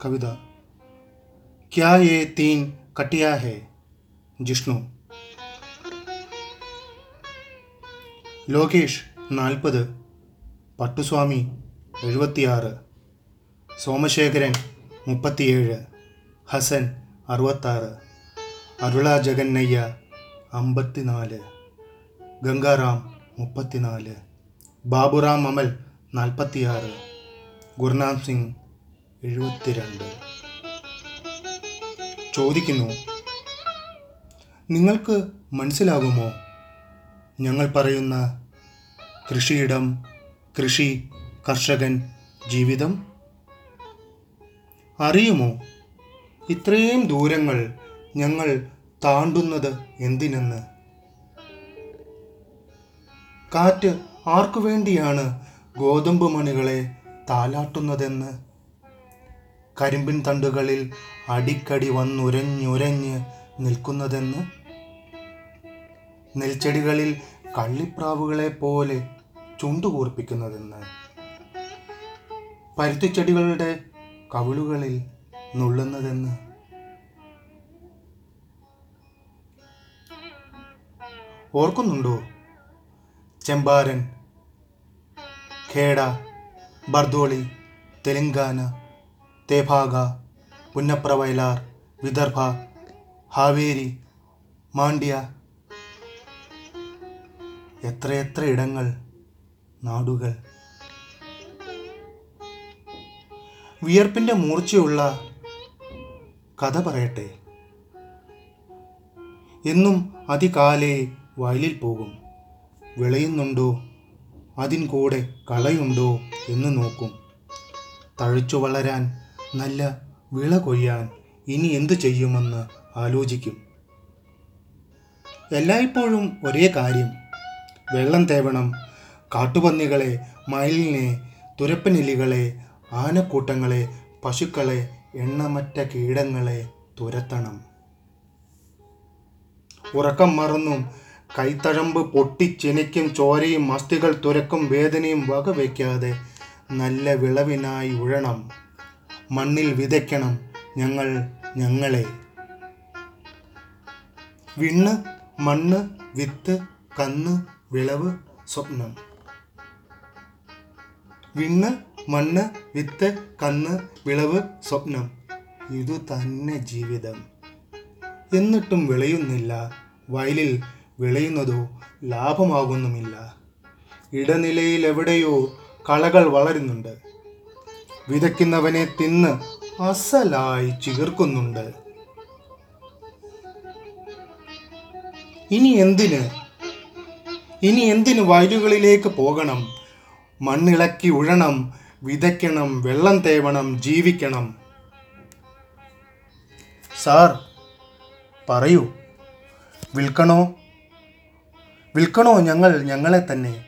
കവിത. ക്യാ യേ തീൻ കട്ടിയാ ഹേ ജിഷ്ണു ലോകേഷ് നാൽപ്പത് പട്ടുസ്വാമി എഴുപത്തിയാറ് സോമശേഖരൻ മുപ്പത്തിയേഴ് ഹസൻ അറുപത്താറ് അരുള ജഗന്നയ്യ അമ്പത്തിനാല് ഗംഗാറാം മുപ്പത്തിനാല് ബാബുറാം അമൽ നാൽപ്പത്തിയാറ് ഗുർനാം സിംഗ് എഴുപത്തിരണ്ട്. ചോദിക്കുന്നു നിങ്ങൾക്ക് മനസ്സിലാകുമോ? ഞങ്ങൾ പറയുന്ന കൃഷിയിടം കൃഷി കർഷകൻ ജീവിതം? അറിയുമോ? ഇത്രയും ദൂരങ്ങൾ ഞങ്ങൾ താണ്ടുന്നത് എന്തിനെന്ന്? കാറ്റ് ആർക്കു വേണ്ടിയാണ് ഗോതമ്പ് മണികളെ താലാട്ടുന്നതെന്ന്? കരിമ്പിൻ തണ്ടുകളിൽ അടിക്കടി വന്നുരഞ്ഞുരഞ്ഞ് നിൽക്കുന്നതെന്ന്? നെൽച്ചെടികളിൽ കള്ളിപ്രാവുകളെ പോലെ ചുണ്ടുകൂർപ്പിക്കുന്നതെന്ന്? പരുത്തിച്ചെടികളുടെ കവിളുകളിൽ നുള്ളുന്നതെന്ന്? ഓർക്കുന്നുണ്ടോ? ചെമ്പാരൻ ഖേഡ ബർദോളി തെലങ്കാന തേഭാഗ പുന്നപ്ര വയലാർ വിദർഭ ഹാവേരി മാണ്ഡ്യ. എത്രയെത്ര ഇടങ്ങൾ നാടുകൾ. വിയർപ്പിന്റെ മൂർച്ചയുള്ള കഥ പറയട്ടെ. എന്നും അതികാലേ വയലിൽ പോകും. വിളയുന്നുണ്ടോ? അതിൻ കൂടെ കളയുണ്ടോ എന്ന് നോക്കും. തഴച്ചു വളരാൻ നല്ല വിള കൊയ്യാൻ ഇനി എന്തു ചെയ്യുമെന്ന് ആലോചിക്കും. എല്ലായ്പ്പോഴും ഒരേ കാര്യം. വെള്ളം തേവണം. കാട്ടുപന്നികളെ മയിലിനെ തുരപ്പനെലികളെ ആനക്കൂട്ടങ്ങളെ പശുക്കളെ എണ്ണമറ്റ കീടങ്ങളെ തുരത്തണം. ഉറക്കം മറന്നും കൈത്തഴമ്പ് പൊട്ടിച്ചെനിക്കും ചോരയും അസ്ഥികൾ തുരക്കും വേദനയും വകവയ്ക്കാതെ നല്ല വിളവിനായി ഉഴണം. മണ്ണിൽ വിതയ്ക്കണം ഞങ്ങൾ ഞങ്ങളെ. വിണ്ണ് മണ്ണ് വിത്ത് കന്ന് വിളവ് സ്വപ്നം. വിണ്ണ് മണ്ണ് വിത്ത് കന്ന് വിളവ് സ്വപ്നം. ഇതു തന്നെ ജീവിതം. എന്നിട്ടും വിളയുന്നില്ല. വയലിൽ വിളയുന്നതോ ലാഭമാകുന്നുമില്ല. ഇടനിലയിൽ എവിടെയോ കളകൾ വളരുന്നുണ്ട്. വിതയ്ക്കുന്നവനെ തിന്ന് അസലായി ചികർക്കുന്നുണ്ട്. ഇനി എന്തിന്? ഇനി എന്തിന് വയലുകളിലേക്ക് പോകണം? മണ്ണിളക്കി ഉഴണം വിതയ്ക്കണം വെള്ളം തേവണം ജീവിക്കണം. സാർ പറയൂ. വിൽക്കണോ? വിൽക്കണോ ഞങ്ങൾ ഞങ്ങളെ തന്നെ?